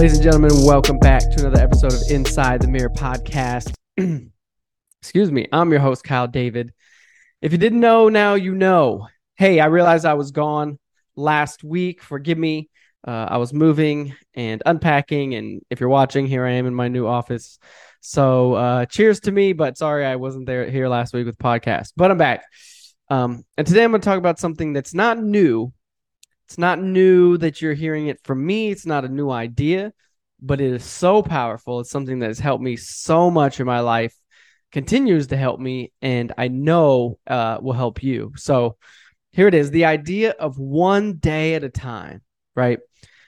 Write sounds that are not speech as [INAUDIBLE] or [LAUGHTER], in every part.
Ladies and gentlemen, welcome back to another episode of Inside the Mirror podcast. [CLEARS THROAT] Excuse me, I'm your host, Kyle David. If you didn't know, now you know. Hey, I realized I was gone last week. Forgive me. Uh, I was moving and unpacking. And if you're watching, here I am in my new office. So uh, cheers to me, but sorry I wasn't there here last week with podcast. But I'm back. Um, and today I'm going to talk about something that's not new. It's not new that you're hearing it from me. It's not a new idea, but it is so powerful. It's something that has helped me so much in my life, continues to help me, and I know uh, will help you. So here it is the idea of one day at a time, right?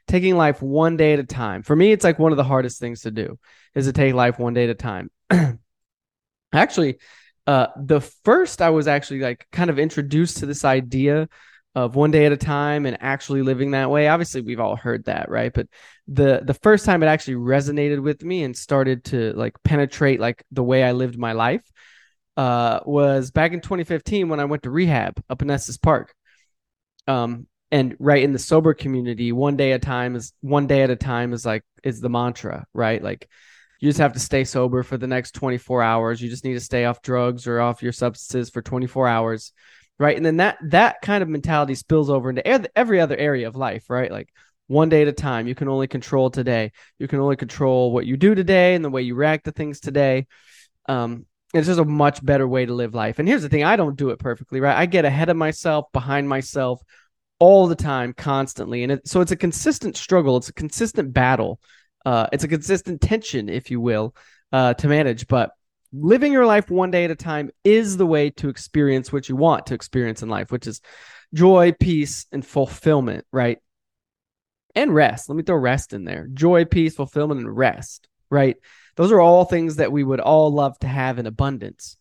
Taking life one day at a time. For me, it's like one of the hardest things to do is to take life one day at a time. [CLEARS THROAT] actually, uh, the first I was actually like kind of introduced to this idea of one day at a time and actually living that way. Obviously, we've all heard that, right? But the the first time it actually resonated with me and started to like penetrate like the way I lived my life uh, was back in 2015 when I went to rehab up in Estes Park. Um, and right in the sober community, one day at a time is one day at a time is like is the mantra, right? Like you just have to stay sober for the next 24 hours. You just need to stay off drugs or off your substances for 24 hours, right? And then that that kind of mentality spills over into every other area of life, right? Like one day at a time. You can only control today. You can only control what you do today and the way you react to things today. Um, it's just a much better way to live life. And here's the thing I don't do it perfectly, right? I get ahead of myself, behind myself all the time, constantly. And it, so it's a consistent struggle, it's a consistent battle, uh, it's a consistent tension, if you will, uh, to manage. But living your life one day at a time is the way to experience what you want to experience in life, which is joy, peace, and fulfillment, right? And rest. Let me throw rest in there joy, peace, fulfillment, and rest, right? Those are all things that we would all love to have in abundance.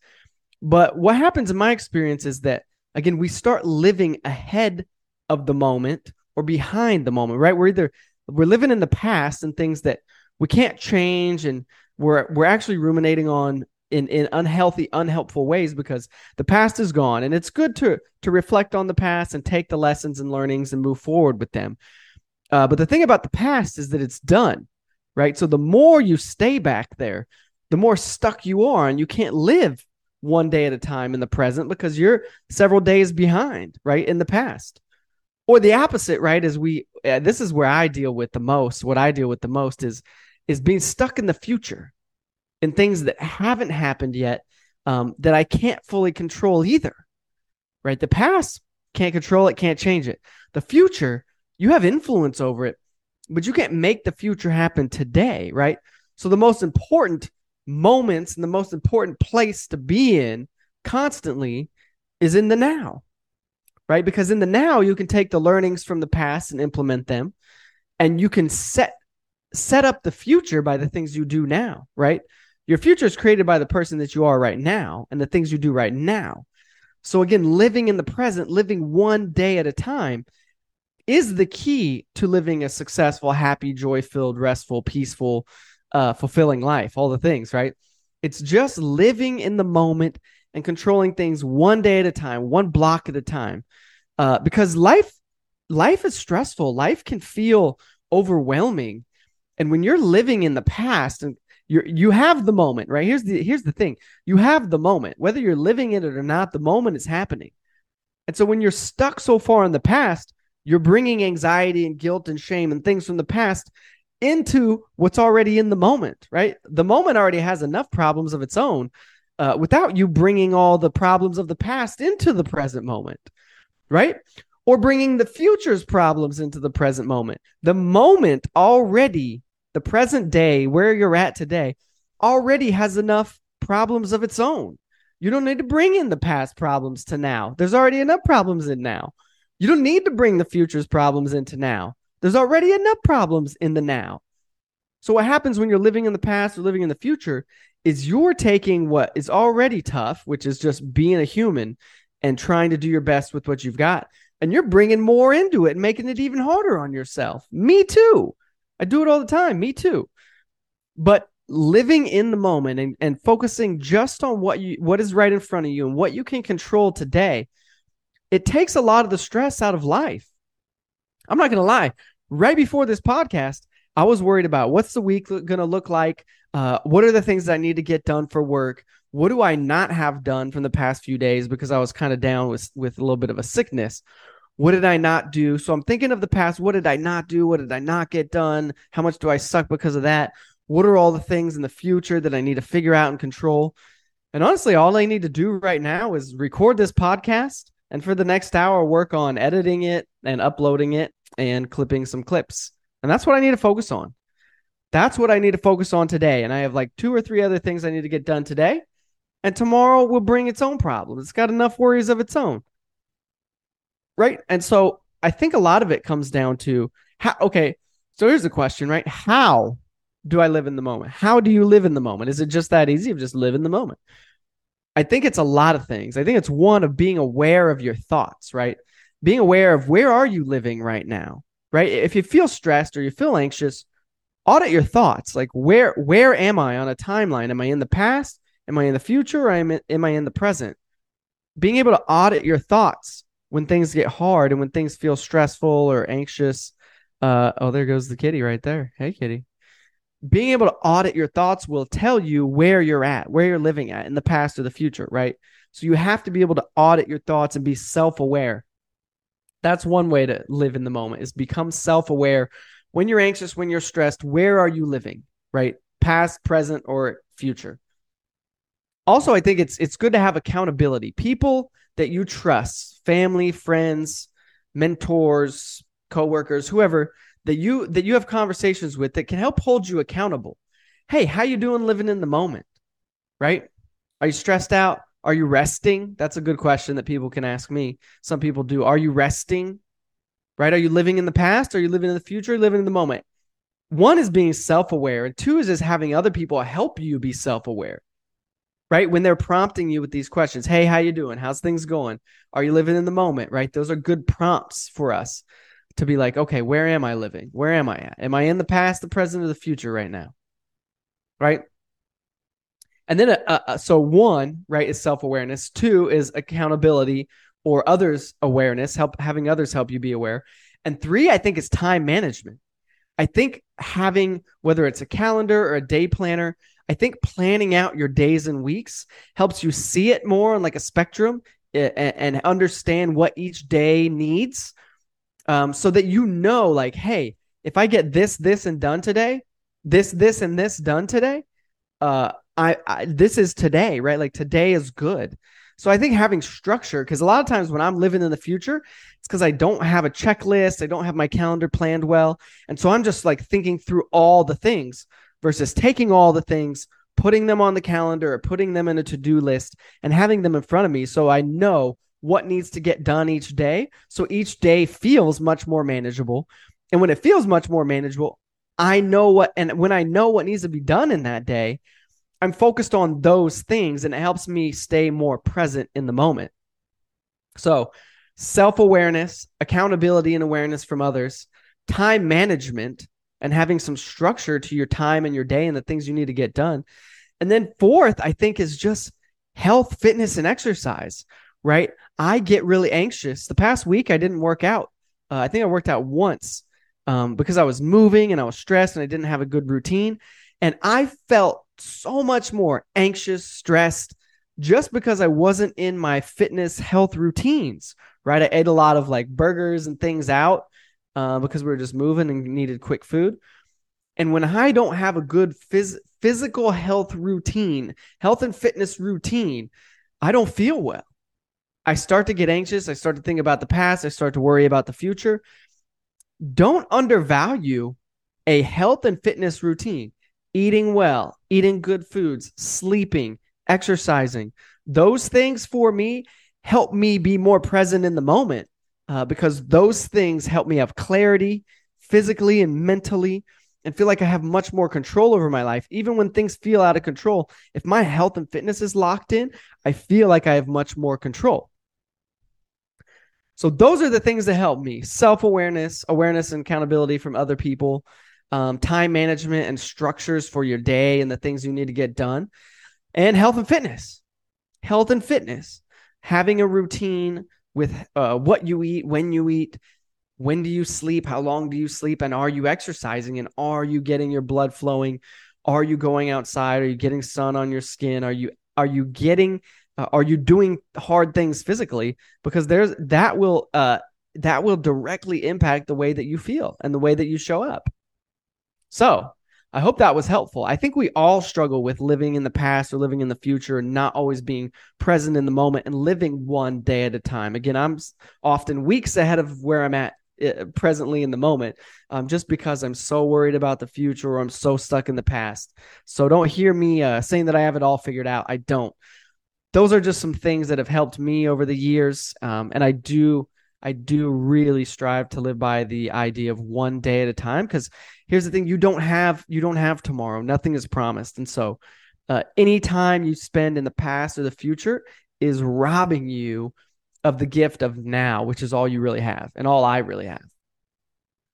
But what happens in my experience is that, again, we start living ahead of the moment or behind the moment, right? We're either we're living in the past and things that we can't change and we're we're actually ruminating on in, in unhealthy, unhelpful ways because the past is gone. And it's good to to reflect on the past and take the lessons and learnings and move forward with them. Uh, but the thing about the past is that it's done right? So the more you stay back there, the more stuck you are, and you can't live one day at a time in the present because you're several days behind, right, in the past. Or the opposite, right? Is we uh, this is where I deal with the most. What I deal with the most is is being stuck in the future, in things that haven't happened yet, um, that I can't fully control either. Right? The past can't control it, can't change it. The future, you have influence over it, but you can't make the future happen today, right? So the most important moments and the most important place to be in constantly is in the now, right? Because in the now you can take the learnings from the past and implement them, and you can set set up the future by the things you do now, right? Your future is created by the person that you are right now and the things you do right now. So again, living in the present, living one day at a time is the key to living a successful, happy, joy filled, restful, peaceful, uh, fulfilling life. All the things, right? It's just living in the moment and controlling things one day at a time, one block at a time. Uh, because life, life is stressful. Life can feel overwhelming, and when you're living in the past and you you have the moment, right? Here's the here's the thing: you have the moment, whether you're living in it or not. The moment is happening, and so when you're stuck so far in the past, you're bringing anxiety and guilt and shame and things from the past into what's already in the moment, right? The moment already has enough problems of its own uh, without you bringing all the problems of the past into the present moment, right? Or bringing the future's problems into the present moment. The moment already, the present day, where you're at today, already has enough problems of its own. You don't need to bring in the past problems to now. There's already enough problems in now. You don't need to bring the future's problems into now. There's already enough problems in the now. So, what happens when you're living in the past or living in the future is you're taking what is already tough, which is just being a human and trying to do your best with what you've got, and you're bringing more into it and making it even harder on yourself. Me too. I do it all the time. Me too. But living in the moment and, and focusing just on what you what is right in front of you and what you can control today it takes a lot of the stress out of life. I'm not to lie. Right before this podcast, I was worried about what's the week going to look like? Uh, what are the things that I need to get done for work? What do I not have done from the past few days because I was kind of down with with a little bit of a sickness? What did I not do? So I'm thinking of the past. What did I not do? What did I not get done? How much do I suck because of that? What are all the things in the future that I need to figure out and control? And honestly, all I need to do right now is record this podcast and for the next hour, work on editing it and uploading it and clipping some clips. And that's what I need to focus on. That's what I need to focus on today. And I have like two or three other things I need to get done today. And tomorrow will bring its own problems. It's got enough worries of its own. Right. And so I think a lot of it comes down to how, okay. So here's the question, right? How do I live in the moment? How do you live in the moment? Is it just that easy of just live in the moment? I think it's a lot of things. I think it's one of being aware of your thoughts, right? Being aware of where are you living right now, right? If you feel stressed or you feel anxious, audit your thoughts. Like where where am I on a timeline? Am I in the past? Am I in the future? Or am I, am I in the present? Being able to audit your thoughts when things get hard and when things feel stressful or anxious. Uh, oh, there goes the kitty right there. Hey, kitty being able to audit your thoughts will tell you where you're at, where you're living at in the past or the future, right? So you have to be able to audit your thoughts and be self-aware. That's one way to live in the moment is become self-aware. When you're anxious, when you're stressed, where are you living, right? Past, present, or future. Also, I think it's it's good to have accountability. People that you trust, family, friends, mentors, coworkers, whoever, that you that you have conversations with that can help hold you accountable. Hey, how you doing living in the moment? Right? Are you stressed out? Are you resting? That's a good question that people can ask me. Some people do. Are you resting? Right? Are you living in the past? Are you living in the future? Living in the moment? One is being self-aware, and two is just having other people help you be self-aware. Right? When they're prompting you with these questions, hey, how you doing? How's things going? Are you living in the moment? Right? Those are good prompts for us to be like, okay, where am I living? Where am I at? Am I in the past, the present, or the future right now? Right. And then, uh, uh, so one, right, is self awareness. Two is accountability or others' awareness, help having others help you be aware. And three, I think, is time management. I think having whether it's a calendar or a day planner, I think planning out your days and weeks helps you see it more on like a spectrum and, and understand what each day needs um, so that you know, like, hey, if I get this, this, and done today, this, this, and this done today, uh, I, I this is today, right? Like today is good. So I think having structure, because a lot of times when I'm living in the future, it's because I don't have a checklist, I don't have my calendar planned well, and so I'm just like thinking through all the things versus taking all the things, putting them on the calendar or putting them in a to-do list and having them in front of me so I know what needs to get done each day. So each day feels much more manageable. And when it feels much more manageable, I know what, and when I know what needs to be done in that day, I'm focused on those things and it helps me stay more present in the moment. So, self awareness, accountability, and awareness from others, time management, and having some structure to your time and your day and the things you need to get done. And then, fourth, I think, is just health, fitness, and exercise right? I get really anxious. The past week, I didn't work out. Uh, I think I worked out once um, because I was moving and I was stressed and I didn't have a good routine. And I felt so much more anxious, stressed, just because I wasn't in my fitness health routines, right? I ate a lot of like burgers and things out uh, because we were just moving and needed quick food. And when I don't have a good phys- physical health routine, health and fitness routine, I don't feel well. I start to get anxious. I start to think about the past. I start to worry about the future. Don't undervalue a health and fitness routine, eating well, eating good foods, sleeping, exercising. Those things for me help me be more present in the moment uh, because those things help me have clarity physically and mentally and feel like I have much more control over my life. Even when things feel out of control, if my health and fitness is locked in, I feel like I have much more control. So those are the things that help me: self-awareness, awareness and accountability from other people, um, time management and structures for your day and the things you need to get done, and health and fitness. Health and fitness, having a routine with uh, what you eat, when you eat, when do you sleep? How long do you sleep? And are you exercising? And are you getting your blood flowing? Are you going outside? Are you getting sun on your skin? Are you are you getting uh, are you doing hard things physically? Because there's that will uh that will directly impact the way that you feel and the way that you show up. So I hope that was helpful. I think we all struggle with living in the past or living in the future and not always being present in the moment and living one day at a time. Again, I'm often weeks ahead of where I'm at uh, presently in the moment um, just because I'm so worried about the future or I'm so stuck in the past. So don't hear me uh, saying that I have it all figured out. I don't. Those are just some things that have helped me over the years. Um, and I do I do really strive to live by the idea of one day at a time because here's the thing you don't have you don't have tomorrow. Nothing is promised. And so uh, any time you spend in the past or the future is robbing you of the gift of now which is all you really have and all I really have.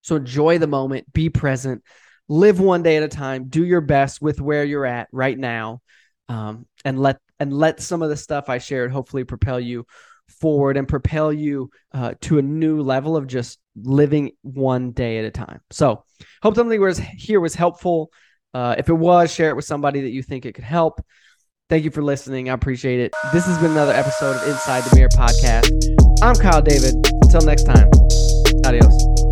So enjoy the moment be present live one day at a time do your best with where you're at right now um, and let and let some of the stuff I shared hopefully propel you forward and propel you uh, to a new level of just living one day at a time. So, hope something was here was helpful. Uh, if it was, share it with somebody that you think it could help. Thank you for listening. I appreciate it. This has been another episode of Inside the Mirror podcast. I'm Kyle David. Until next time, adios.